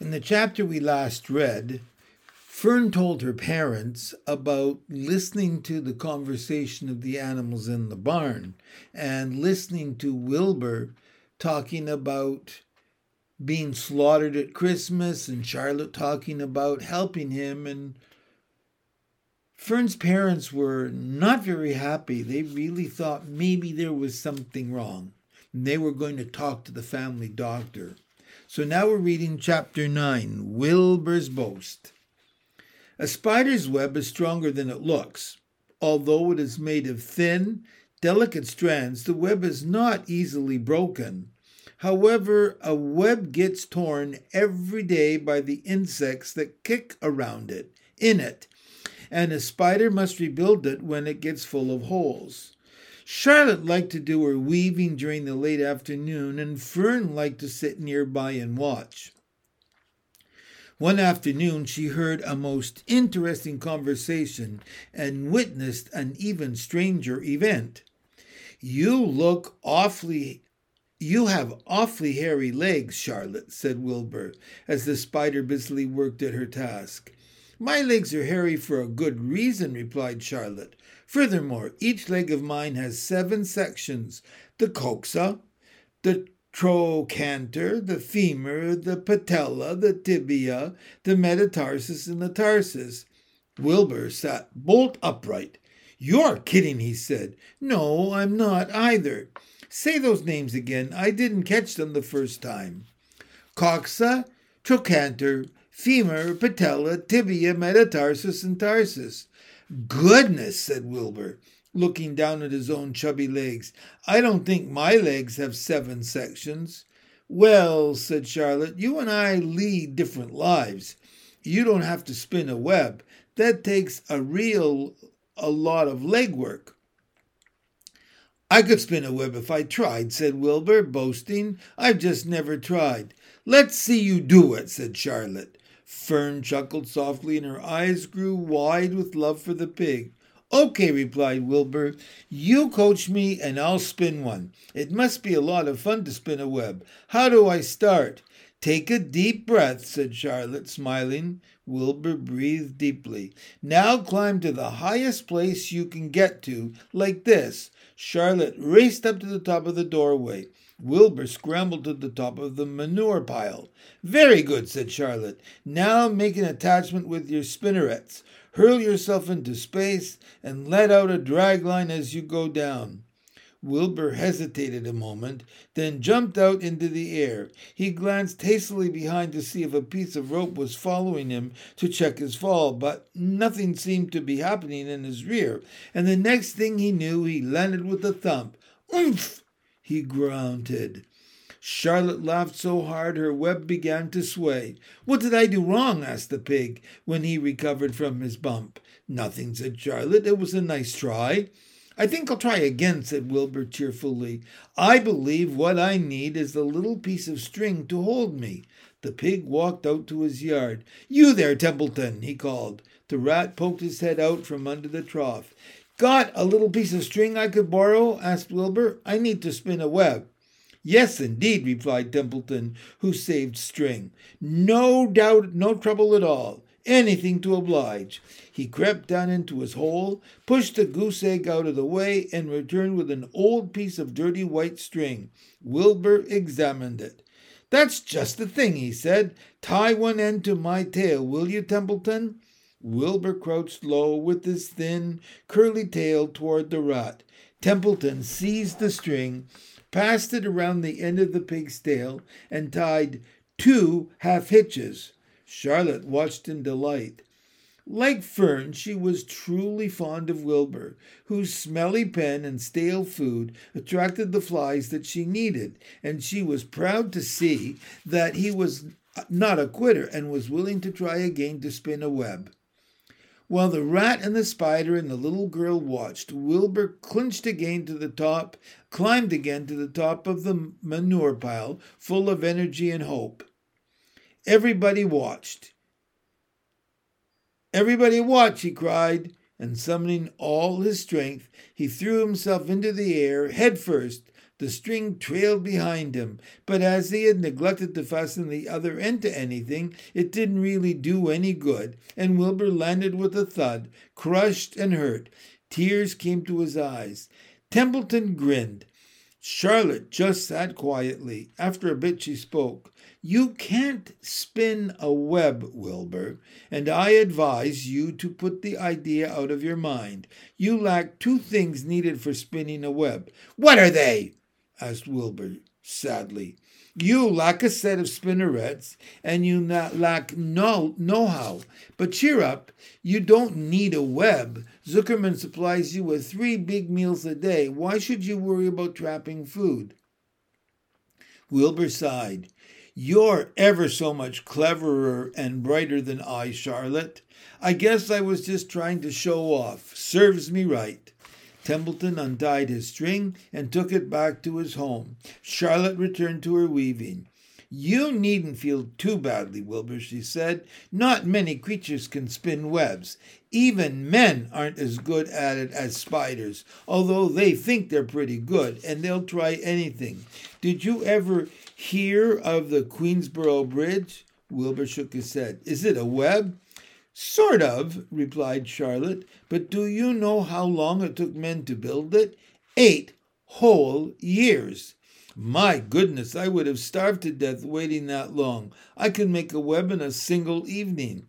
In the chapter we last read, Fern told her parents about listening to the conversation of the animals in the barn and listening to Wilbur talking about being slaughtered at Christmas and Charlotte talking about helping him. And Fern's parents were not very happy. They really thought maybe there was something wrong. And they were going to talk to the family doctor. So now we're reading chapter 9 Wilbur's Boast. A spider's web is stronger than it looks. Although it is made of thin, delicate strands, the web is not easily broken. However, a web gets torn every day by the insects that kick around it, in it, and a spider must rebuild it when it gets full of holes. Charlotte liked to do her weaving during the late afternoon, and Fern liked to sit nearby and watch. One afternoon, she heard a most interesting conversation and witnessed an even stranger event. You look awfully. You have awfully hairy legs, Charlotte, said Wilbur, as the spider busily worked at her task. My legs are hairy for a good reason, replied Charlotte. Furthermore, each leg of mine has seven sections the coxa, the trochanter, the femur, the patella, the tibia, the metatarsus, and the tarsus. Wilbur sat bolt upright. You're kidding, he said. No, I'm not either. Say those names again. I didn't catch them the first time. Coxa, trochanter, femur, patella, tibia, metatarsus, and tarsus. Goodness, said Wilbur, looking down at his own chubby legs. I don't think my legs have seven sections. Well, said Charlotte, you and I lead different lives. You don't have to spin a web. That takes a real a lot of legwork. I could spin a web if I tried, said Wilbur, boasting. I've just never tried. Let's see you do it, said Charlotte. Fern chuckled softly, and her eyes grew wide with love for the pig. Okay, replied Wilbur. You coach me, and I'll spin one. It must be a lot of fun to spin a web. How do I start? Take a deep breath, said Charlotte, smiling. Wilbur breathed deeply. Now climb to the highest place you can get to, like this. Charlotte raced up to the top of the doorway. Wilbur scrambled to the top of the manure pile. Very good, said Charlotte. Now make an attachment with your spinnerets. Hurl yourself into space and let out a drag line as you go down. Wilbur hesitated a moment, then jumped out into the air. He glanced hastily behind to see if a piece of rope was following him to check his fall, but nothing seemed to be happening in his rear, and the next thing he knew, he landed with a thump. Oomph! he grunted. Charlotte laughed so hard her web began to sway. What did I do wrong? asked the pig when he recovered from his bump. Nothing, said Charlotte. It was a nice try. I think I'll try again, said Wilbur cheerfully. I believe what I need is a little piece of string to hold me. The pig walked out to his yard. You there, Templeton, he called. The rat poked his head out from under the trough. Got a little piece of string I could borrow? asked Wilbur. I need to spin a web. Yes, indeed, replied Templeton, who saved string. No doubt, no trouble at all. Anything to oblige. He crept down into his hole, pushed the goose egg out of the way, and returned with an old piece of dirty white string. Wilbur examined it. That's just the thing, he said. Tie one end to my tail, will you, Templeton? Wilbur crouched low with his thin, curly tail toward the rat. Templeton seized the string, passed it around the end of the pig's tail, and tied two half hitches. Charlotte watched in delight. Like Fern, she was truly fond of Wilbur, whose smelly pen and stale food attracted the flies that she needed, and she was proud to see that he was not a quitter and was willing to try again to spin a web. While the rat and the spider and the little girl watched, Wilbur clinched again to the top, climbed again to the top of the manure pile, full of energy and hope. Everybody watched. Everybody watch, he cried, and summoning all his strength, he threw himself into the air head first, The string trailed behind him, but as he had neglected to fasten the other end to anything, it didn't really do any good, and Wilbur landed with a thud, crushed and hurt. Tears came to his eyes. Templeton grinned. Charlotte just sat quietly. After a bit, she spoke. You can't spin a web, Wilbur, and I advise you to put the idea out of your mind. You lack two things needed for spinning a web. What are they? asked Wilbur sadly. You lack a set of spinnerets, and you lack no know-how. But cheer up, you don't need a web. Zuckerman supplies you with three big meals a day. Why should you worry about trapping food? Wilbur sighed. You're ever so much cleverer and brighter than I, Charlotte. I guess I was just trying to show off. Serves me right. Templeton untied his string and took it back to his home. Charlotte returned to her weaving. You needn't feel too badly, Wilbur, she said. Not many creatures can spin webs. Even men aren't as good at it as spiders, although they think they're pretty good, and they'll try anything. Did you ever hear of the Queensboro Bridge? Wilbur shook his head. Is it a web? Sort of, replied Charlotte, but do you know how long it took men to build it? Eight whole years. My goodness, I would have starved to death waiting that long. I could make a web in a single evening.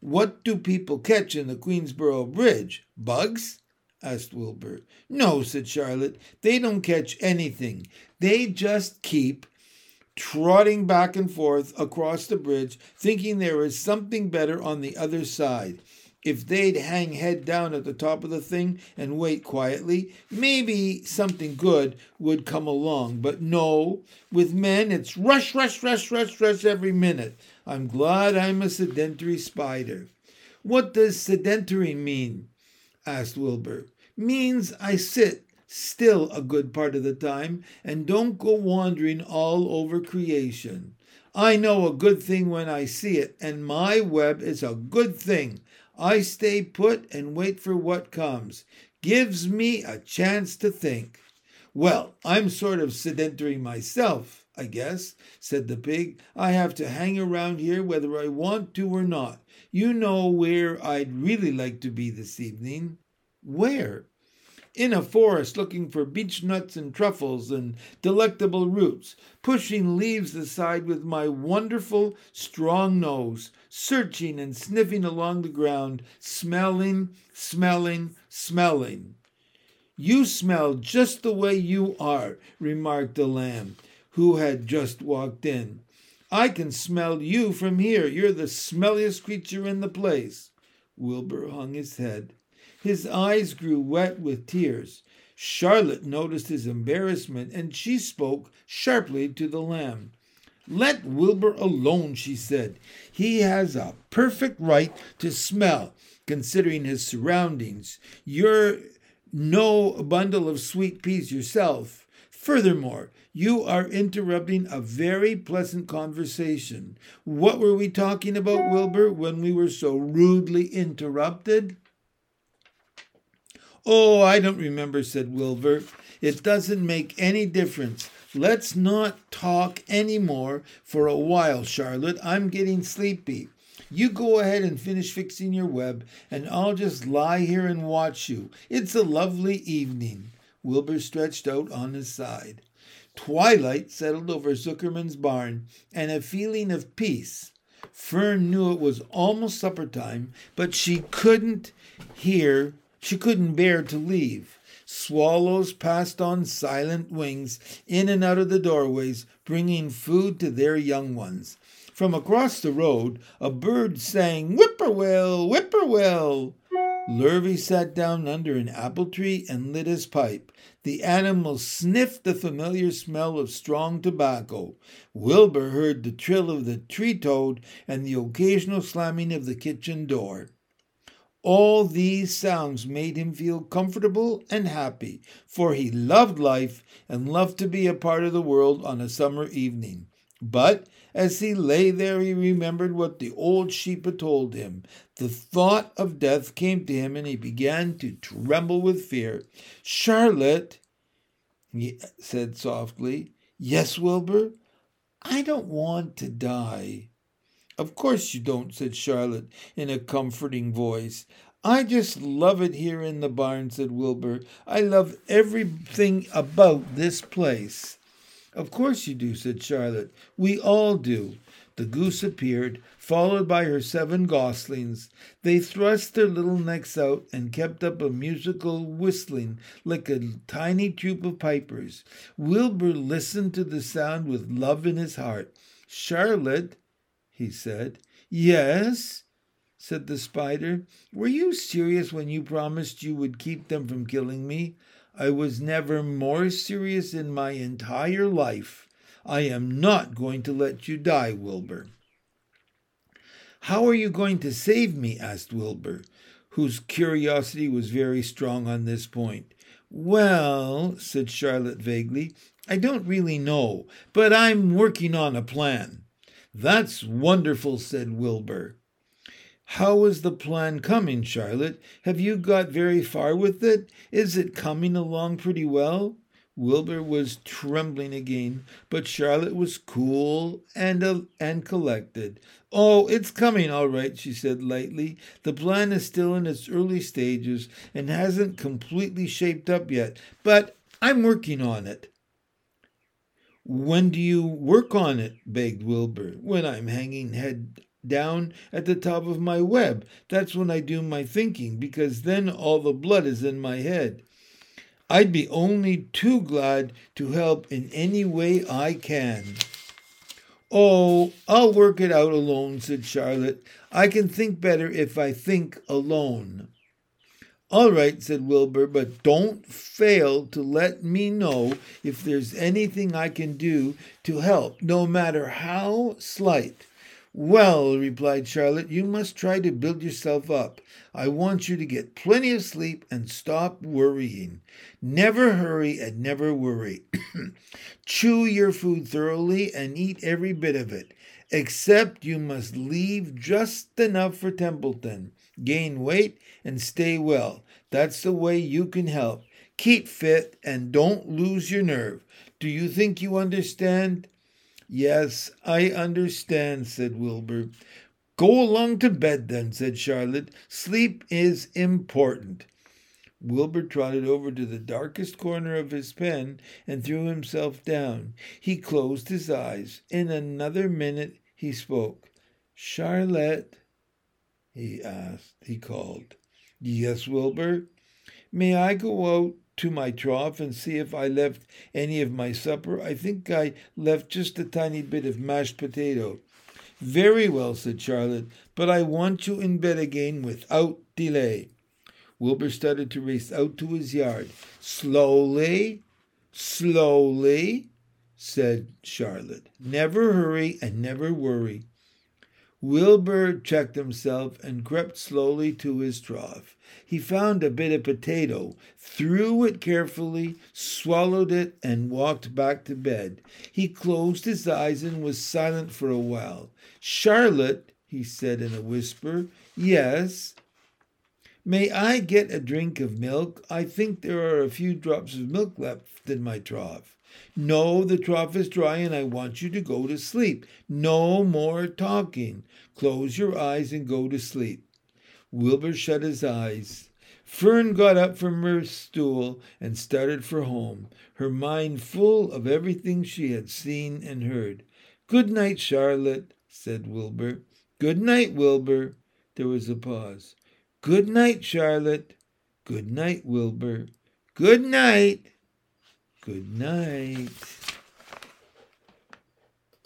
What do people catch in the Queensboro Bridge? Bugs? asked Wilbur. No, said Charlotte. They don't catch anything. They just keep trotting back and forth across the bridge, thinking there is something better on the other side. If they'd hang head down at the top of the thing and wait quietly, maybe something good would come along. But no, with men, it's rush, rush, rush, rush, rush every minute. I'm glad I'm a sedentary spider. What does sedentary mean? asked Wilbur. Means I sit still a good part of the time and don't go wandering all over creation. I know a good thing when I see it, and my web is a good thing. I stay put and wait for what comes. Gives me a chance to think. Well, I'm sort of sedentary myself, I guess, said the pig. I have to hang around here whether I want to or not. You know where I'd really like to be this evening. Where? In a forest looking for beech nuts and truffles and delectable roots, pushing leaves aside with my wonderful strong nose, searching and sniffing along the ground, smelling, smelling, smelling. You smell just the way you are, remarked the lamb, who had just walked in. I can smell you from here. You're the smelliest creature in the place. Wilbur hung his head. His eyes grew wet with tears. Charlotte noticed his embarrassment, and she spoke sharply to the lamb. Let Wilbur alone, she said. He has a perfect right to smell, considering his surroundings. You're no bundle of sweet peas yourself. Furthermore, you are interrupting a very pleasant conversation. What were we talking about, Wilbur, when we were so rudely interrupted? Oh, I don't remember, said Wilbur. It doesn't make any difference. Let's not talk any more for a while, Charlotte. I'm getting sleepy. You go ahead and finish fixing your web, and I'll just lie here and watch you. It's a lovely evening. Wilbur stretched out on his side. Twilight settled over Zuckerman's barn, and a feeling of peace. Fern knew it was almost supper time, but she couldn't hear she couldn't bear to leave. Swallows passed on silent wings in and out of the doorways, bringing food to their young ones. From across the road, a bird sang, Whippoorwill, whippoorwill. Lurvy sat down under an apple tree and lit his pipe. The animal sniffed the familiar smell of strong tobacco. Wilbur heard the trill of the tree toad and the occasional slamming of the kitchen door. All these sounds made him feel comfortable and happy, for he loved life and loved to be a part of the world on a summer evening. But as he lay there, he remembered what the old sheep had told him. The thought of death came to him, and he began to tremble with fear. Charlotte, he said softly. Yes, Wilbur? I don't want to die. Of course you don't, said Charlotte in a comforting voice. I just love it here in the barn, said Wilbur. I love everything about this place. Of course you do, said Charlotte. We all do. The goose appeared, followed by her seven goslings. They thrust their little necks out and kept up a musical whistling like a tiny troop of pipers. Wilbur listened to the sound with love in his heart. Charlotte, he said. Yes, said the spider. Were you serious when you promised you would keep them from killing me? I was never more serious in my entire life. I am not going to let you die, Wilbur. How are you going to save me? asked Wilbur, whose curiosity was very strong on this point. Well, said Charlotte vaguely, I don't really know, but I'm working on a plan. That's wonderful, said Wilbur. How is the plan coming, Charlotte? Have you got very far with it? Is it coming along pretty well? Wilbur was trembling again, but Charlotte was cool and uh, and collected. "Oh, it's coming all right," she said lightly. "The plan is still in its early stages and hasn't completely shaped up yet, but I'm working on it." "When do you work on it?" begged Wilbur. "When I'm hanging head down at the top of my web. That's when I do my thinking, because then all the blood is in my head. I'd be only too glad to help in any way I can. Oh, I'll work it out alone, said Charlotte. I can think better if I think alone. All right, said Wilbur, but don't fail to let me know if there's anything I can do to help, no matter how slight. Well, replied Charlotte, you must try to build yourself up. I want you to get plenty of sleep and stop worrying. Never hurry and never worry. Chew your food thoroughly and eat every bit of it, except you must leave just enough for Templeton. Gain weight and stay well. That's the way you can help. Keep fit and don't lose your nerve. Do you think you understand? Yes, I understand, said Wilbur. Go along to bed then, said Charlotte. Sleep is important. Wilbur trotted over to the darkest corner of his pen and threw himself down. He closed his eyes. In another minute he spoke. Charlotte, he asked, he called. Yes, Wilbur. May I go out to my trough and see if I left any of my supper. I think I left just a tiny bit of mashed potato. Very well, said Charlotte, but I want you in bed again without delay. Wilbur started to race out to his yard. Slowly, slowly, said Charlotte. Never hurry and never worry. Wilbur checked himself and crept slowly to his trough. He found a bit of potato, threw it carefully, swallowed it, and walked back to bed. He closed his eyes and was silent for a while. Charlotte, he said in a whisper, yes. May I get a drink of milk? I think there are a few drops of milk left in my trough. No, the trough is dry and I want you to go to sleep. No more talking. Close your eyes and go to sleep. Wilbur shut his eyes. Fern got up from her stool and started for home, her mind full of everything she had seen and heard. Good night, Charlotte, said Wilbur. Good night, Wilbur. There was a pause. Good night, Charlotte. Good night, Wilbur. Good night. Good night.